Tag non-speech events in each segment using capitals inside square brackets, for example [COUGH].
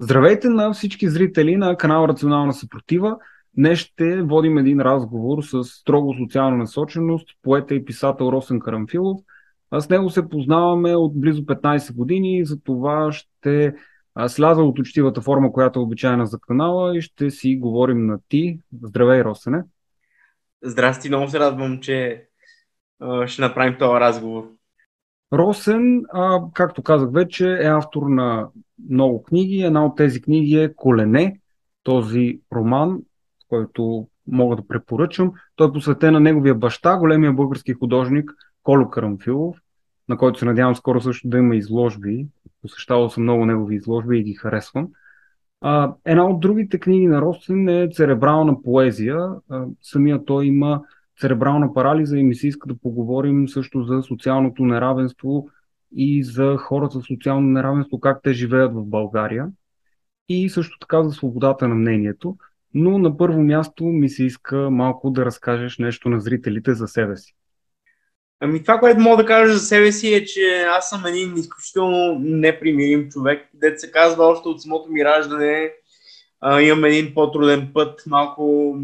Здравейте на всички зрители на канал Рационална съпротива. Днес ще водим един разговор с строго социална насоченост, поета и писател Росен Карамфилов. С него се познаваме от близо 15 години за това ще сляза от учтивата форма, която е обичайна за канала и ще си говорим на ти. Здравей, Росене! Здрасти, много се радвам, че ще направим този разговор. Росен, а, както казах вече, е автор на много книги. Една от тези книги е Колене, този роман, който мога да препоръчам. Той е посветен на неговия баща, големия български художник Коло Карамфилов, на който се надявам скоро също да има изложби. Посещавал съм много негови изложби и ги харесвам. А, една от другите книги на Росен е Церебрална поезия. А, самия той има церебрална парализа и ми се иска да поговорим също за социалното неравенство и за хората с социално неравенство, как те живеят в България и също така за свободата на мнението. Но на първо място ми се иска малко да разкажеш нещо на зрителите за себе си. Ами това, което мога да кажа за себе си е, че аз съм един изключително непримирим човек. Дет се казва още от самото ми раждане. А, имам един по-труден път, малко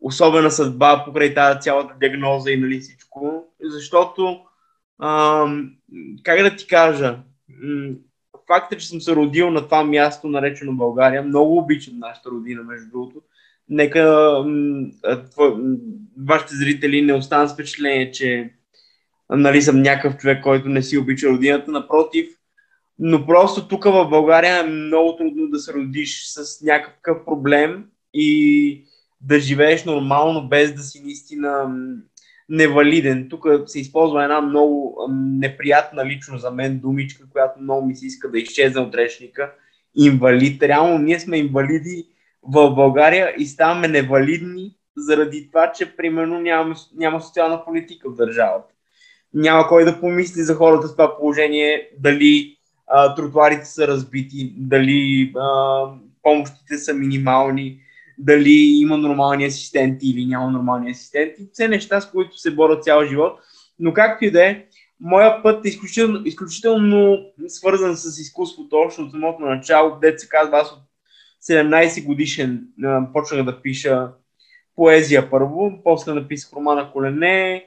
особена съдба покрай тази цялата диагноза и нали всичко, защото а, как да ти кажа, факта, че съм се родил на това място, наречено България, много обичам нашата родина, между другото. Нека вашите зрители не останат с впечатление, че нали, съм някакъв човек, който не си обича родината. Напротив, но просто тук в България е много трудно да се родиш с някакъв проблем и да живееш нормално, без да си наистина невалиден. Тук се използва една много неприятна лично за мен думичка, която много ми се иска да изчезне от речника. Инвалид. Реално ние сме инвалиди в България и ставаме невалидни заради това, че примерно няма, няма социална политика в държавата. Няма кой да помисли за хората с това положение, дали а, тротуарите са разбити, дали а, помощите са минимални, дали има нормални асистенти или няма нормални асистенти. Все неща, с които се борят цял живот. Но както и да е, моя път е изключително, изключително свързан с изкуството още от самото начало. Се казва, аз от 17 годишен почнах да пиша поезия първо, после написах романа Колене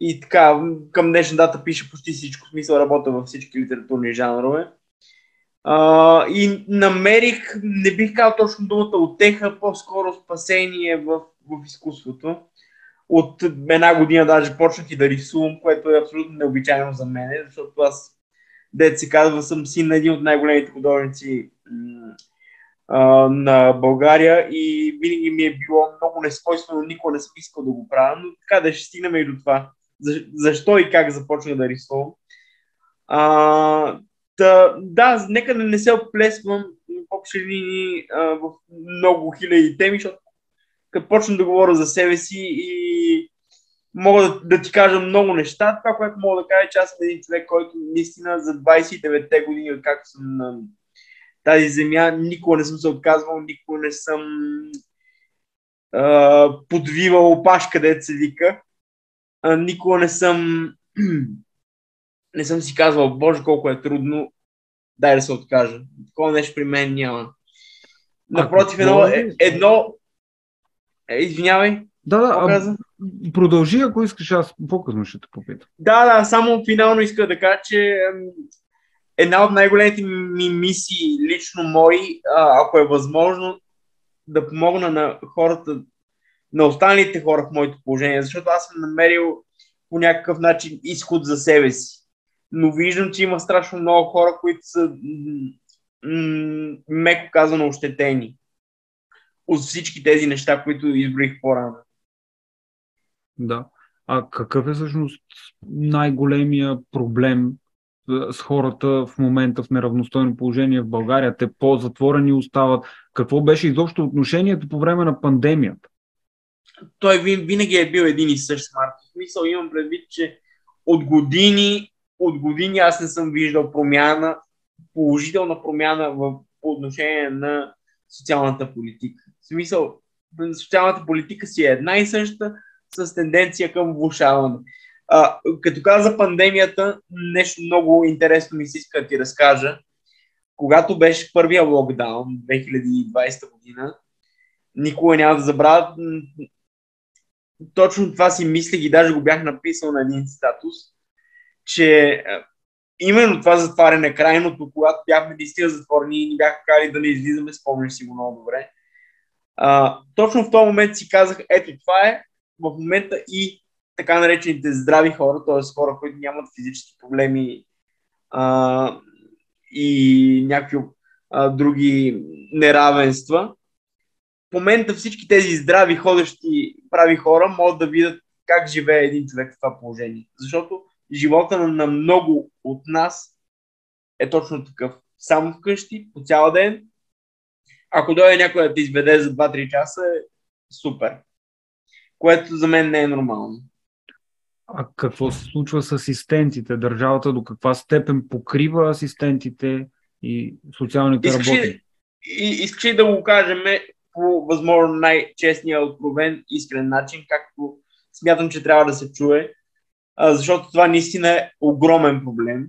и така към днешна дата пиша почти всичко, смисъл работя във всички литературни жанрове. А, и намерих, не бих казал точно думата отеха, по-скоро спасение в, в изкуството. От една година даже почнах и да рисувам, което е абсолютно необичайно за мен, защото аз, дет се казва, съм син на един от най-големите художници а, на България и винаги ми е било много несвойствено, никога не съм искал да го правя, но така да ще стигнем и до това. Защо и как започна да рисувам. А, Та, да, нека да не се оплесвам в общи линии в много хиляди теми, защото като почна да говоря за себе си и мога да, да ти кажа много неща. Това, което мога да кажа, е, че аз съм един човек, който наистина за 29-те години, откакто съм на тази земя, никога не съм се отказвал, никога не съм а, подвивал опашка, където се вика. А, никога не съм [CLEARS THROAT] не съм си казвал, боже, колко е трудно, дай да се откажа. Такова нещо при мен няма. Напротив, едно, е, едно... Е, извинявай. Да, да, а, продължи, ако искаш, аз по-късно ще те попитам. Да, да, само финално иска да кажа, че една от най-големите ми мисии, лично мои, ако е възможно, да помогна на хората, на останалите хора в моето положение, защото аз съм намерил по някакъв начин изход за себе си но виждам, че има страшно много хора, които са меко казано ощетени от всички тези неща, които изброих по-рано. Да. А какъв е всъщност най-големия проблем с хората в момента в неравностойно положение в България? Те по-затворени остават. Какво беше изобщо отношението по време на пандемията? Той винаги е бил един и същ смарт. В смисъл имам предвид, че от години от години аз не съм виждал промяна, положителна промяна в, по отношение на социалната политика. В смисъл, социалната политика си е една и съща, с тенденция към влушаване. А, като каза пандемията, нещо много интересно ми се иска да ти разкажа. когато беше първия локдаун 2020 година, никога няма да забравя. Точно това си мислех и даже го бях написал на един статус, че именно това затваряне, крайното, когато бяхме наистина затворени и ни бяха кали да не излизаме, спомняш си го много добре. А, точно в този момент си казах, ето това е в момента и така наречените здрави хора, т.е. хора, които нямат физически проблеми а, и някакви а, други неравенства. В момента всички тези здрави, ходещи, прави хора могат да видят как живее един човек в това положение. Защото живота на, на много от нас е точно такъв. Само вкъщи, по цял ден. Ако дойде някой да ти изведе за 2-3 часа, е супер. Което за мен не е нормално. А какво се случва с асистентите? Държавата до каква степен покрива асистентите и социалните искаш работи? И, искаш да го кажем по възможно най-честния, откровен, искрен начин, както смятам, че трябва да се чуе, защото това наистина е огромен проблем.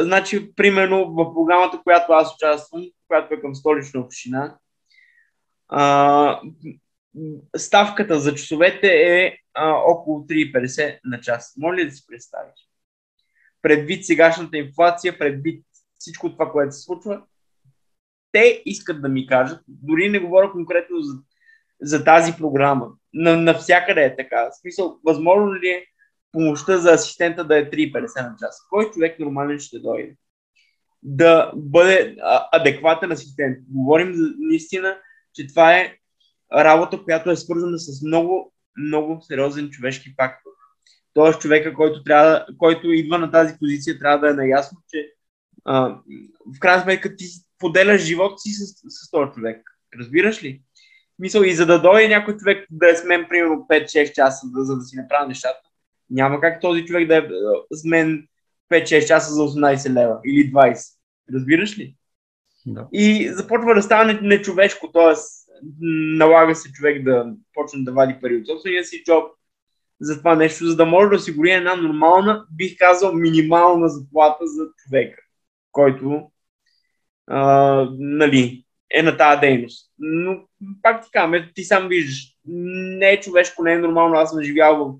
Значи, примерно, в програмата, която аз участвам, която е към столична община, ставката за часовете е около 3,50 на час. Може ли да си представиш? Предвид сегашната инфлация, предвид всичко това, което се случва, те искат да ми кажат, дори не говоря конкретно за, за тази програма, на, навсякъде е така. В смисъл, възможно ли е помощта за асистента да е 3,50 на час? Кой човек нормален ще дойде? Да бъде адекватен асистент. Говорим наистина, че това е работа, която е свързана с много, много сериозен човешки фактор. Тоест човека, който, трябва, който идва на тази позиция, трябва да е наясно, че а, в крайна сметка ти поделяш живота си с, с този човек. Разбираш ли? Мисъл, и за да дойде някой човек да е с мен примерно 5-6 часа, за да си направя нещата, няма как този човек да е с мен 5-6 часа за 18 лева или 20. Разбираш ли? Да. И започва да стане нечовешко, т.е налага се човек да почне да вади пари от собствения си джоб за това нещо, за да може да осигури една нормална, бих казал, минимална заплата за човека, който а, нали, е на тази дейност. Но пак ти казвам, ти сам виждаш, не е човешко, не е нормално. Аз съм живял в,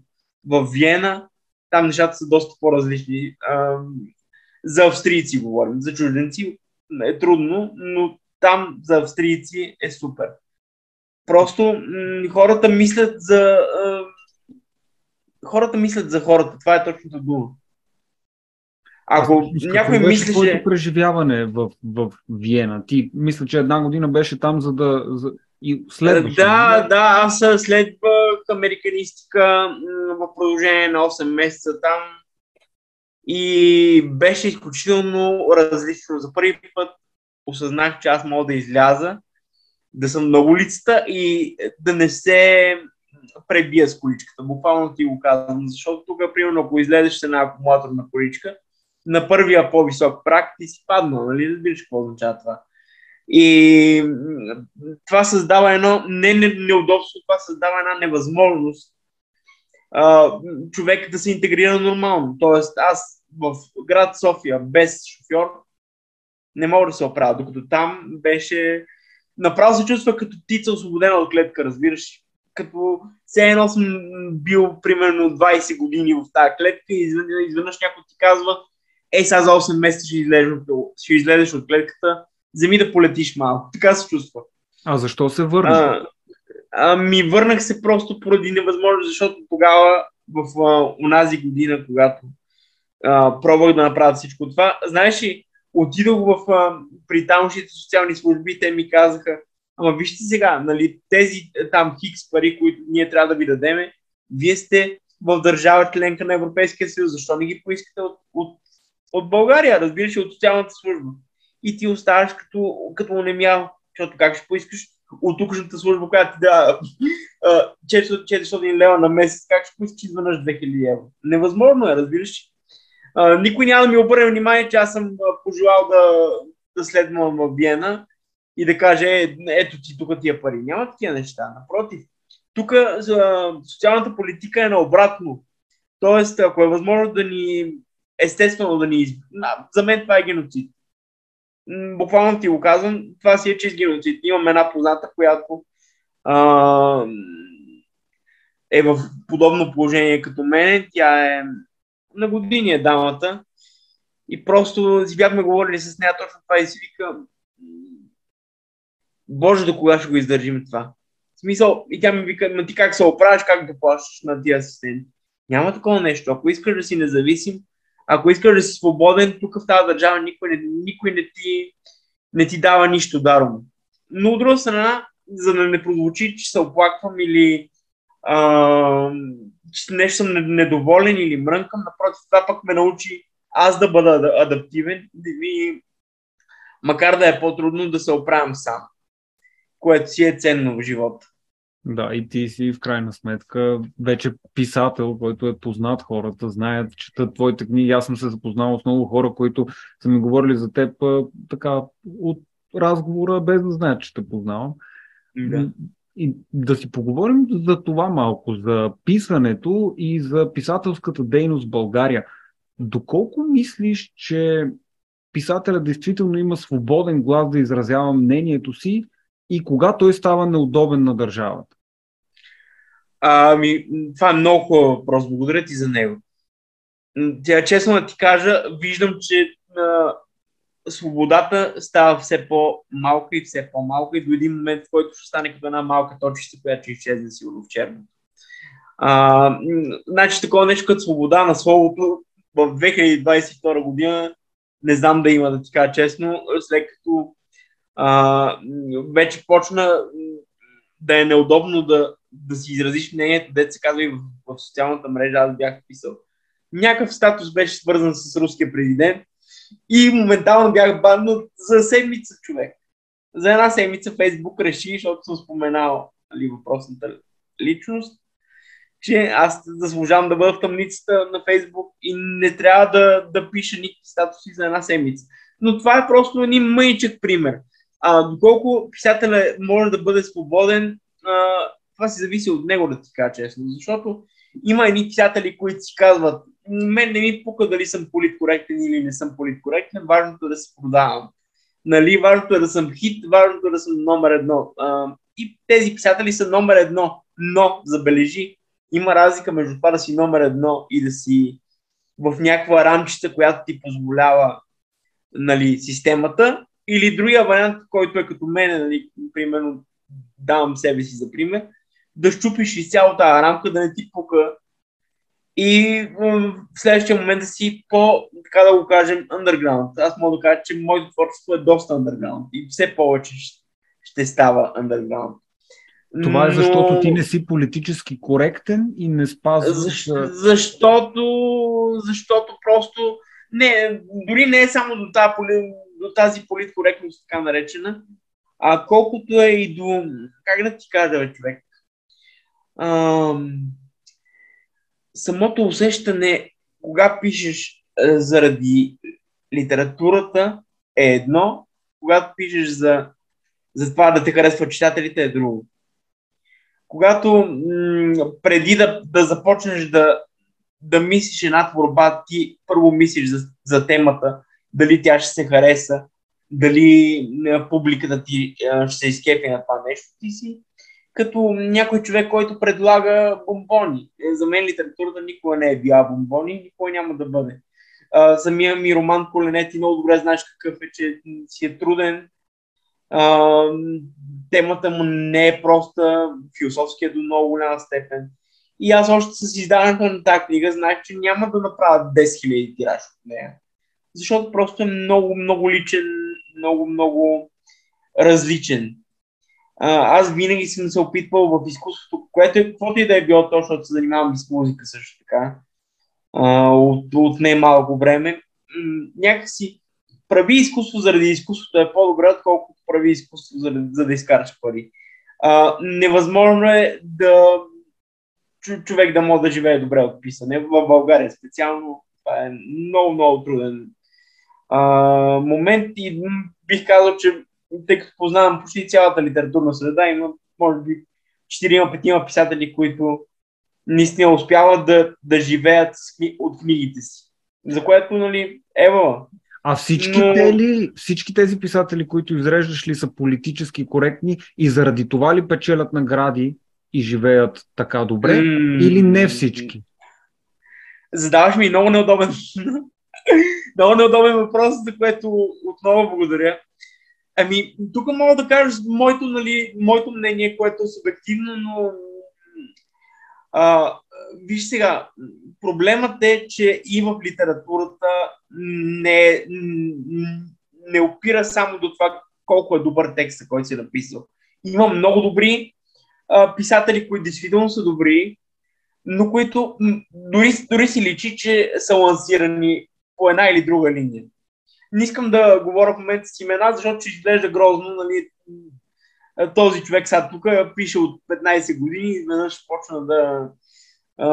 в Виена, там нещата са доста по-различни. За австрийци говорим, за чужденци е трудно, но там за австрийци е супер. Просто м- хората мислят за. Хората мислят за хората. Това е точното дума. Ако Аз, някой мислеше... Твоето преживяване в, в Виена? Ти мисля, че една година беше там, за да... За... И следваше, да, не? да, аз следвах американистика в продължение на 8 месеца там и беше изключително различно. За първи път осъзнах, че аз мога да изляза да съм на улицата и да не се пребия с количката. Буквално ти го казвам, защото тук, примерно, ако излезеш с една акумулаторна количка, на първия по-висок прак ти си паднал, нали? Разбираш какво означава това. И това създава едно не, не неудобство, това създава една невъзможност а, човек да се интегрира нормално. Тоест, аз в град София без шофьор не мога да се оправя, докато там беше направо се чувства като птица освободена от клетка, разбираш. Като все едно съм бил примерно 20 години в тази клетка и изведнъж, някой ти казва, ей сега за 8 месеца ще излезеш, ще излезеш от клетката, вземи да полетиш малко. Така се чувства. А защо се върна? Ами върнах се просто поради невъзможност, защото тогава в а, унази година, когато а, пробвах да направя всичко това, знаеш ли, отидох в, а, при тамошните социални служби, те ми казаха, ама вижте сега, нали, тези е, там хикс пари, които ние трябва да ви дадеме, вие сте в държава членка на Европейския съюз, защо не ги поискате от, от, от България, разбираш, от социалната служба. И ти оставаш като, като унемял, защото как ще поискаш от тукшната служба, която ти да 400 лева на месец, как ще поискаш изведнъж 2000 евро? Невъзможно е, разбираш а, никой няма да ми обърне внимание, че аз съм пожелал да, да следвам в Виена и да каже, е, ето ти тук тия пари. Няма такива неща. Напротив, тук социалната политика е наобратно. Тоест, ако е възможно да ни естествено да ни. За мен това е геноцид. Буквално ти го казвам, това си е чист геноцид. Имам една позната, която а, е в подобно положение като мен. Тя е на години е дамата. И просто си бяхме говорили с нея точно това и си вика Боже, до кога ще го издържим това? В смисъл, и тя ми вика, ма ти как се оправиш, как да плащаш на тия асистенти? Няма такова нещо. Ако искаш да си независим, ако искаш да си свободен, тук в тази държава никой не, никой не, ти, не ти дава нищо даром. Но от друга страна, за да не прозвучи, че се оплаквам или а, че нещо съм недоволен или мрънкам, напротив, това пък ме научи аз да бъда адаптивен и макар да е по-трудно да се оправям сам, което си е ценно в живота. Да, и ти си в крайна сметка вече писател, който е познат хората, знаят, четат твоите книги. Аз съм се запознал с много хора, които са ми говорили за теб така от разговора, без да знаят, че те познавам. Да. И да си поговорим за това малко, за писането и за писателската дейност в България. Доколко мислиш, че писателя действително има свободен глас да изразява мнението си и кога той става неудобен на държавата? Ами, това е много хубав въпрос. Благодаря ти за него. Тя, честно да ти кажа, виждам, че а, свободата става все по-малка и все по-малка и до един момент, в който ще стане като една малка точица, която ще изчезне сигурно в черно. А, значи такова нещо като свобода на словото в 2022 година не знам да има, да ти кажа честно, след като а, вече почна да е неудобно да, да си изразиш мнението, дете се казва и в, в социалната мрежа, аз бях писал. Някакъв статус беше свързан с руския президент и моментално бях баннат за седмица човек. За една седмица Фейсбук реши, защото съм споменал нали, въпросната личност, че аз заслужавам да бъда в тъмницата на Фейсбук и не трябва да, да пиша никакви статуси за една седмица. Но това е просто един мъничък пример. А, доколко писателя може да бъде свободен, а, това си зависи от него, да ти кажа честно. Защото има едни писатели, които си казват, мен не ми пука дали съм политкоректен или не съм политкоректен, важното е да се продавам. Нали, важното е да съм хит, важното е да съм номер едно. А, и тези писатели са номер едно, но, забележи, има разлика между това да си номер едно и да си в някаква рамчица, която ти позволява нали, системата, или другия вариант, който е като мен, нали, примерно, давам себе си за пример, да щупиш из цялата рамка, да не ти пука и в следващия момент да си по, така да го кажем, underground. Аз мога да кажа, че моето творчество е доста underground и все повече ще става underground. Това е защото Но... ти не си политически коректен и не спазваш... Защ, защото, защото просто не, дори не е само до тази, до тази политкоректност, така наречена, а колкото е и до... Как да ти кажа, бе, човек? Ам, самото усещане, кога пишеш е, заради литературата е едно, когато пишеш за, за това да те харесват читателите е друго. Когато м- преди да, да започнеш да, да мислиш една творба, ти първо мислиш за, за темата, дали тя ще се хареса, дали публиката ти е, ще се изкепи на това нещо, ти си като някой човек, който предлага бомбони. Е, за мен литературата никога не е била бомбони, никога няма да бъде. А, самия ми роман Коленет ти много добре знаеш какъв е, че си е труден. А, темата му не е проста, философския до много голяма степен. И аз още с издаването на тази книга знаех, че няма да направя 10 000 тираж от нея. Защото просто е много, много личен, много, много различен аз винаги съм се опитвал в изкуството, което е каквото и да е било то, защото се занимавам с музика също така, а, от, от не малко време. Някакси прави изкуство заради изкуството е по-добре, отколкото прави изкуство за, за да изкараш пари. А, невъзможно е да човек да може да живее добре от писане. В България специално това е много, много труден а, момент и бих казал, че тъй като познавам почти цялата литературна среда, има може би 4-5 писатели, които наистина успяват да, да живеят от книгите си. За което, нали, ева. А всички, Но... те ли, всички тези писатели, които изреждаш ли са политически коректни и заради това ли печелят награди и живеят така добре? Mm... Или не всички? Задаваш ми много неудобен, [LAUGHS] много неудобен въпрос, за което отново благодаря. Ами, тук мога да кажа моето, нали, моето мнение, което е субективно, но а, виж сега, проблемът е, че и в литературата не, не опира само до това колко е добър текст, който си е написал. Има много добри а, писатели, които действително са добри, но които дори, дори си личи, че са лансирани по една или друга линия. Не искам да говоря в момента с имена, защото ще изглежда грозно, нали, този човек сега тук пише от 15 години и веднъж почна да, а,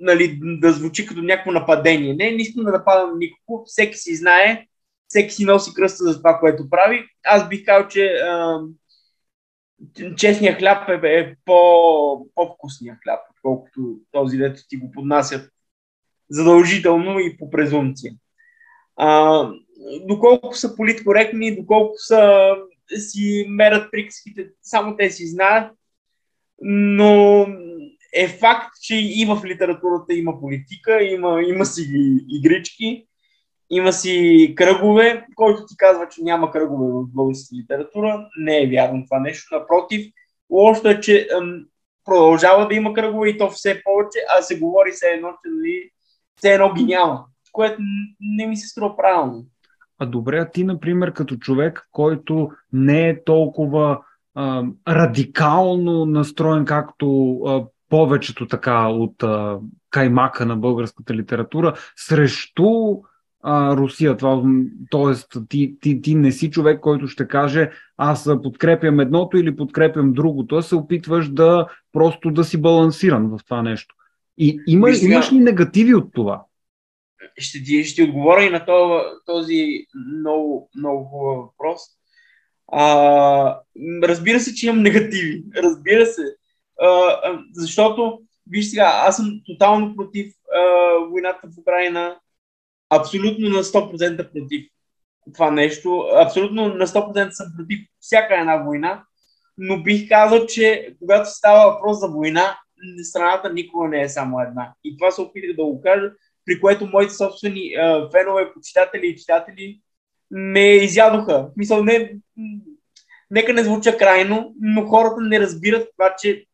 нали, да звучи като някакво нападение. Не, не искам да нападам никого, всеки си знае, всеки си носи кръста за това, което прави. Аз бих казал, че а, честният хляб е, е по, по-вкусният хляб, отколкото този, дето ти го поднасят задължително и по презумпция. А, доколко са политкоректни, доколко са си мерят приказките, само те си знаят, но е факт, че и в литературата има политика, има, има си игрички, има си кръгове, който ти казва, че няма кръгове в българската литература. Не е вярно това нещо. Напротив, лошото е, че продължава да има кръгове и то все повече, а се говори все едно, че нали, все едно ги няма, което не ми се струва правилно. А добре, а ти, например, като човек, който не е толкова а, радикално настроен, както а, повечето така от а, каймака на българската литература, срещу а, Русия. Това, тоест, ти, ти, ти не си човек, който ще каже аз подкрепям едното или подкрепям другото, а се опитваш да просто да си балансиран в това нещо. И има, имаш ли негативи от това? Ще ти, ще ти отговоря и на този, много, много хубав въпрос. А, разбира се, че имам негативи. Разбира се. А, защото, виж сега, аз съм тотално против а, войната в Украина. Абсолютно на 100% против това нещо. Абсолютно на 100% съм против всяка една война. Но бих казал, че когато става въпрос за война, страната никога не е само една. И това се опитах да го кажа при което моите собствени а, фенове, почитатели и читатели ме изядоха. Мисъл, не, нека не звуча крайно, но хората не разбират това, че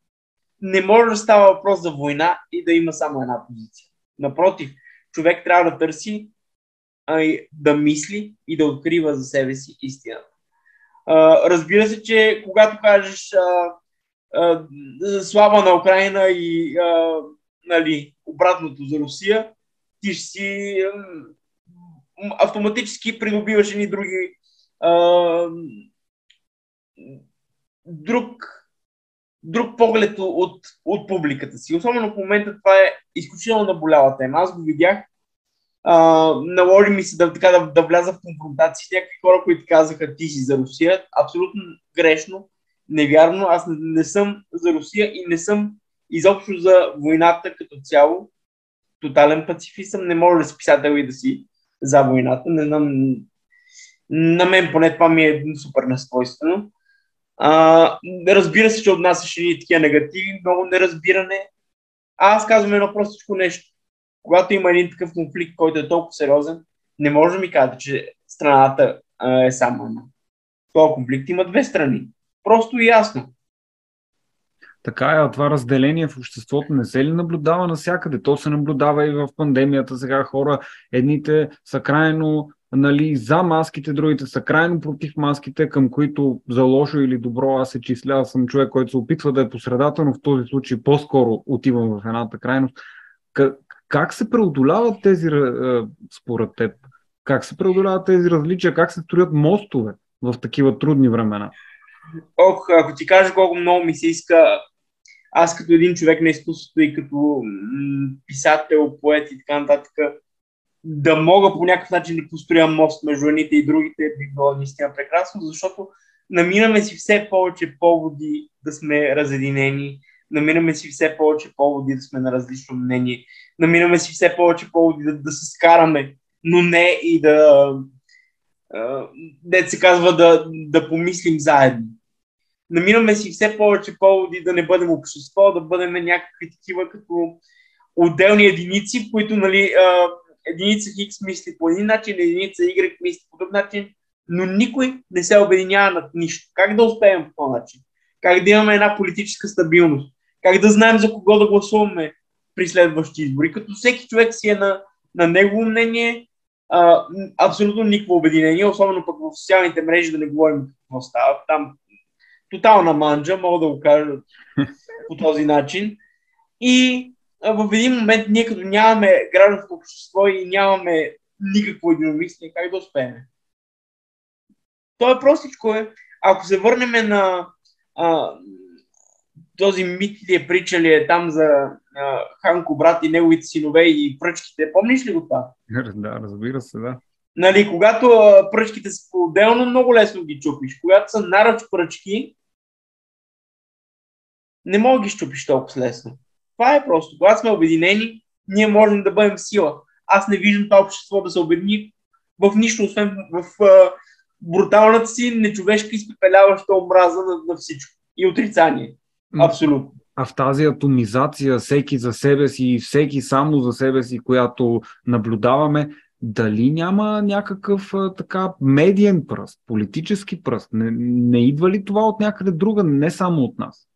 не може да става въпрос за война и да има само една позиция. Напротив, човек трябва да търси, а, да мисли и да открива за себе си истината. А, разбира се, че когато кажеш а, а, слава на Украина и а, нали, обратното за Русия, ти ще си автоматически придобиваш едни други а, друг, друг поглед от, от публиката си. Особено в момента това е изключително наболява тема. Аз го видях. А, наложи ми се да, така, да, да вляза в конфронтации с някакви хора, които казаха ти си за Русия. Абсолютно грешно, невярно. Аз не, не съм за Русия и не съм изобщо за войната като цяло тотален пацифист не може да си писател и да си за войната. Не знам, на мен поне това ми е супер несвойствено. А, разбира се, че отнасяш едни такива негативи, много неразбиране. А аз казвам едно простичко нещо. Когато има един такъв конфликт, който е толкова сериозен, не може да ми кажете, че страната а, е само една. Това конфликт има две страни. Просто и ясно. Така е, това разделение в обществото не се ли наблюдава навсякъде? То се наблюдава и в пандемията. Сега хора, едните са крайно нали, за маските, другите са крайно против маските, към които за лошо или добро аз се числя. Аз съм човек, който се опитва да е посредата, но в този случай по-скоро отивам в едната крайност. Как се преодоляват тези, според теб? Как се преодоляват тези различия? Как се строят мостове в такива трудни времена? Ох, ако ти кажа колко много ми се иска аз като един човек на изкуството и като писател, поет и така нататък, да мога по някакъв начин да построя мост между едните и другите, би било наистина прекрасно, защото намираме си все повече поводи да сме разединени, намираме си все повече поводи да сме на различно мнение, намираме си все повече поводи да, да се скараме но не и да, дет се казва, да, да помислим заедно. Намираме си все повече поводи да не бъдем общество, да бъдем някакви такива като отделни единици, които нали, единица X мисли по един начин, единица Y мисли по друг начин, но никой не се обединява над нищо. Как да успеем по този начин? Как да имаме една политическа стабилност? Как да знаем за кого да гласуваме при следващи избори? Като всеки човек си е на, на негово мнение, а, абсолютно никакво обединение, особено пък в социалните мрежи, да не говорим какво става. Там тотална манджа, мога да го кажа по този начин. И в един момент ние като нямаме гражданско общество и нямаме никакво единомислие, как да успеем? То е простичко е. Ако се върнем на а, този мит ли е притча ли е там за а, Ханко брат и неговите синове и пръчките, помниш ли го това? [LAUGHS] Да, разбира се, да. Нали, когато а, пръчките са по-отделно, много лесно ги чупиш. Когато са наръч пръчки, не мога ги щупиш толкова лесно. Това е просто. Когато сме обединени, ние можем да бъдем сила. Аз не виждам това общество да се обедини в нищо, освен в, в в бруталната си нечовешка изпепеляваща омраза на, на всичко. И отрицание. Абсолютно. А в тази атомизация, всеки за себе си и всеки само за себе си, която наблюдаваме, дали няма някакъв така медиен пръст, политически пръст? Не, не идва ли това от някъде друга, не само от нас?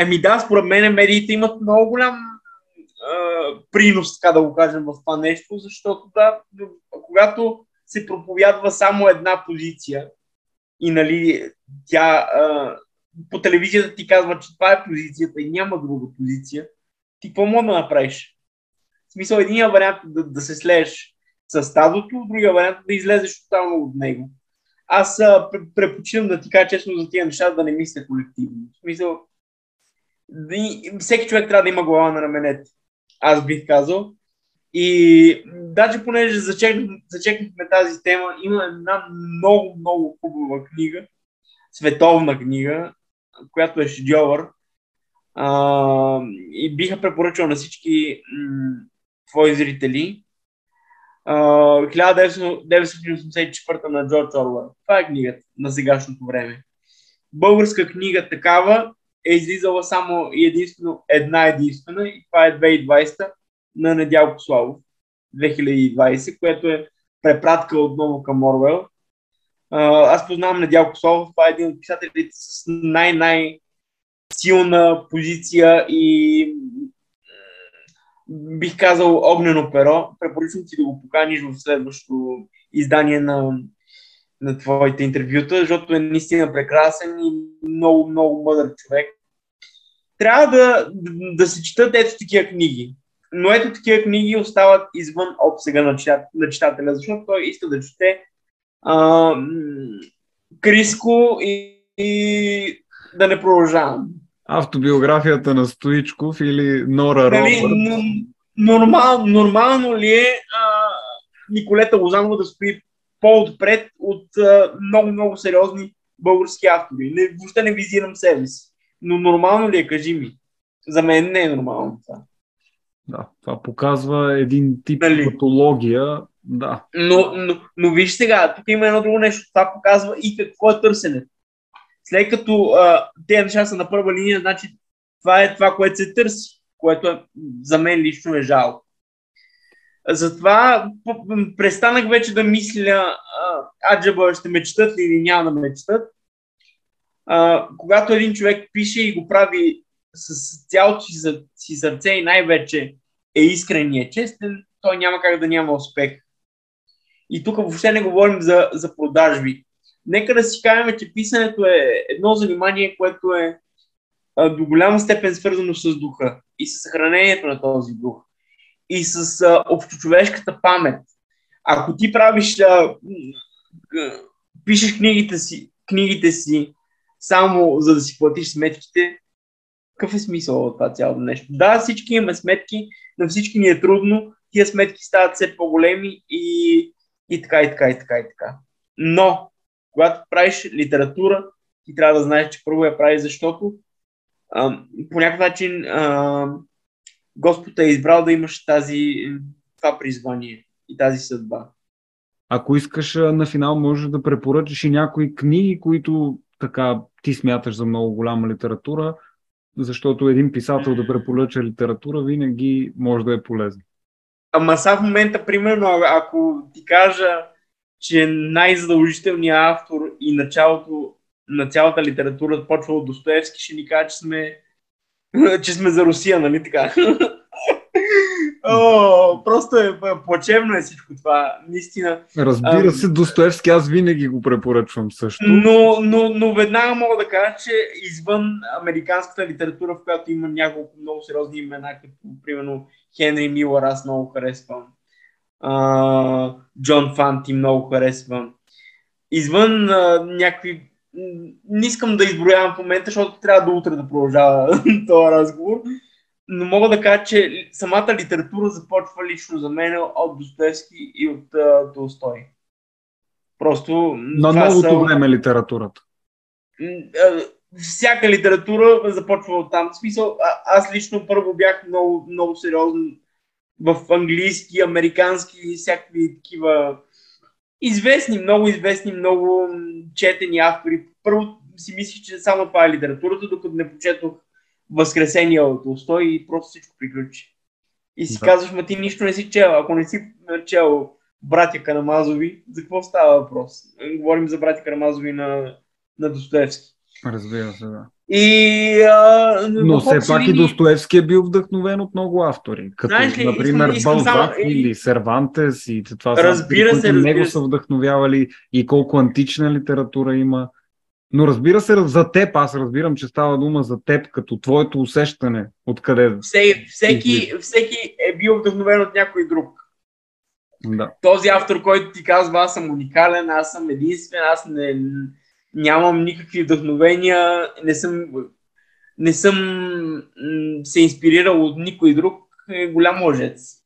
Еми да, според мен медиите имат много голям принос, така да го кажем, в това нещо, защото да, когато се проповядва само една позиция и нали, тя а, по телевизията ти казва, че това е позицията и няма друга позиция, ти какво мога да направиш? В смисъл, единия вариант е да, да се слееш с стадото, другия вариант е да излезеш тотално от него. Аз а, предпочитам да ти кажа честно за тия неща, да не мисля колективно. В смисъл, всеки човек трябва да има глава на раменете. Аз бих казал. И даже понеже зачекнахме, зачекнахме тази тема, има една много, много хубава книга, световна книга, която е шедьовър. А, и биха препоръчал на всички м- твои зрители. Uh, 1984 на Джордж Орвел. Това е книгата на сегашното време. Българска книга такава е излизала само единствено една единствена и това е 2020 на Недялко Славов. 2020, което е препратка отново към Орвел. Аз познавам Недялко Славов, това е един от писателите с най-най силна позиция и бих казал огнено перо. Препоръчвам ти да го поканиш в следващото издание на, на твоите интервюта, защото е наистина прекрасен и много, много мъдър човек. Трябва да, да, се четат ето такива книги. Но ето такива книги остават извън обсега на, читат, на читателя, защото той иска да чете а, Криско и, и да не продължавам. Автобиографията на Стоичков или Нора нали, Робърт. Нормал, нормално ли е а, Николета Лозанова да стои по-отпред от много-много сериозни български автори? Не, въобще не визирам себе си. Но нормално ли е, кажи ми? За мен не е нормално това. Да, това показва един тип нали? патология. Да. Но, но, но виж сега, тук има едно друго нещо. Това показва и какво е търсенето. След като тези неща са на първа линия, значи това е това, което се търси, което е, за мен лично е жалко. Затова престанах вече да мисля, аджаба ще ме четат ли или няма да ме четат. А, когато един човек пише и го прави с цялото си, си сърце и най-вече е искрен и е честен, той няма как да няма успех. И тук въобще не говорим за, за продажби. Нека да си кажем, че писането е едно занимание, което е а, до голяма степен свързано с духа и с съхранението на този дух и с а, общочовешката памет. Ако ти правиш, а, пишеш книгите си, книгите си само за да си платиш сметките, какъв е смисъл от това цялото нещо? Да, всички имаме сметки, на всички ни е трудно, тия сметки стават все по-големи и, и така, и така, и така, и така. Но, когато правиш литература, ти трябва да знаеш, че първо я правиш, защото а, по някакъв начин а, Господ е избрал да имаш тази, това призвание. и тази съдба. Ако искаш на финал, можеш да препоръчаш и някои книги, които така ти смяташ за много голяма литература, защото един писател да препоръча литература винаги може да е полезно. Ама сега в момента, примерно, ако ти кажа, че най-задължителният автор и началото на цялата литература почва от Достоевски, ще ни каже, че сме, [LAUGHS] че сме за Русия, нали така? О, просто е плачевно е всичко това, наистина. Разбира се, Достоевски аз винаги го препоръчвам също. Но, но, но веднага мога да кажа, че извън американската литература, в която има няколко много сериозни имена, като примерно Хенри Милър, аз много харесвам. Джон Фанти много харесвам. Извън uh, някакви не искам да изброявам в момента, защото трябва до утре да продължава [LAUGHS] този разговор но мога да кажа, че самата литература започва лично за мен от Достоевски и от uh, Толстой. Просто. На новото са... време литературата. Всяка литература започва от там. В смисъл, а, аз лично първо бях много, много сериозен в английски, американски и всякакви такива известни, много известни, много четени автори. Първо си мислих, че само това е литературата, докато не почетох Възкресение от Толстой и просто всичко приключи. И си да. казваш, ма ти нищо не си чел. Ако не си чел братя Карамазови, за какво става въпрос? Говорим за братя Карамазови на, на Достоевски. Разбира се, да. И, а, Но все пак и Достоевски е бил вдъхновен от много автори, като Знаеш ли, например Балзак само... или Сервантес и това са разбира автори, се, които разбира него са вдъхновявали и колко антична литература има. Но разбира се, за теб, аз разбирам, че става дума за теб, като твоето усещане, откъде. Всеки, всеки, всеки е бил вдъхновен от някой друг. Да. Този автор, който ти казва, аз съм уникален, аз съм единствен, аз не, нямам никакви вдъхновения, не съм, не съм се инспирирал от никой друг, е голям лъжец.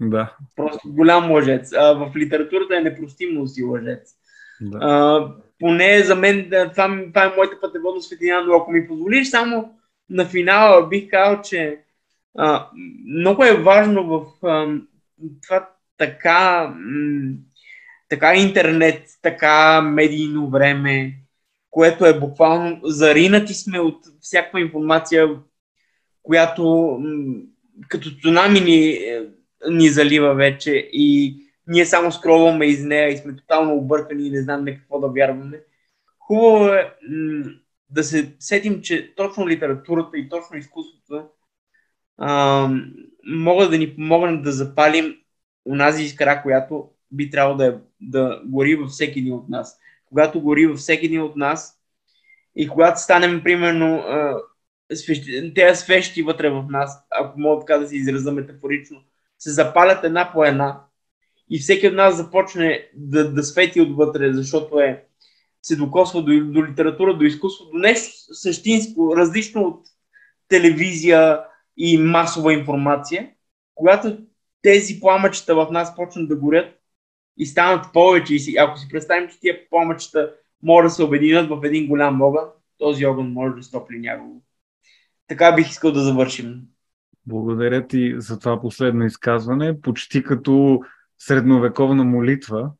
Да. Просто голям лъжец. А, в литературата е непростимо си лъжец. Да. А, поне за мен това, това е моята пътеводна светлина, но ако ми позволиш само на финала бих казал, че а, много е важно в а, това така, м- така интернет, така медийно време, което е буквално заринати сме от всякаква информация, която като цунами ни, ни залива вече и ние само скролваме из нея и сме тотално объркани и не знаме какво да вярваме. Хубаво е да се сетим, че точно литературата и точно изкуството а, могат да ни помогнат да запалим унази искра, която би трябвало да, е, да гори във всеки един от нас. Когато гори във всеки един от нас и когато станем, примерно, тези свещи вътре в нас, ако мога така да се израза метафорично, се запалят една по една и всеки от нас започне да, да свети отвътре, защото е, се докосва до, до литература, до изкуство, до нещо същинско, различно от телевизия и масова информация, когато тези пламъчета в нас почнат да горят и станат повече, и си, ако си представим, че тия пламъчета могат да се обединят в един голям огън, този огън може да стопли някого. Така бих искал да завършим. Благодаря ти за това последно изказване. Почти като средновековна молитва,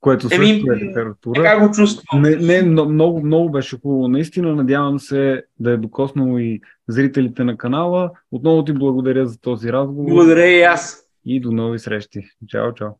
което също Еми, е литература. Така го чувствам. Не, не, много, много беше хубаво. Наистина надявам се да е докоснало и зрителите на канала. Отново ти благодаря за този разговор. Благодаря и аз. И до нови срещи. Чао, чао.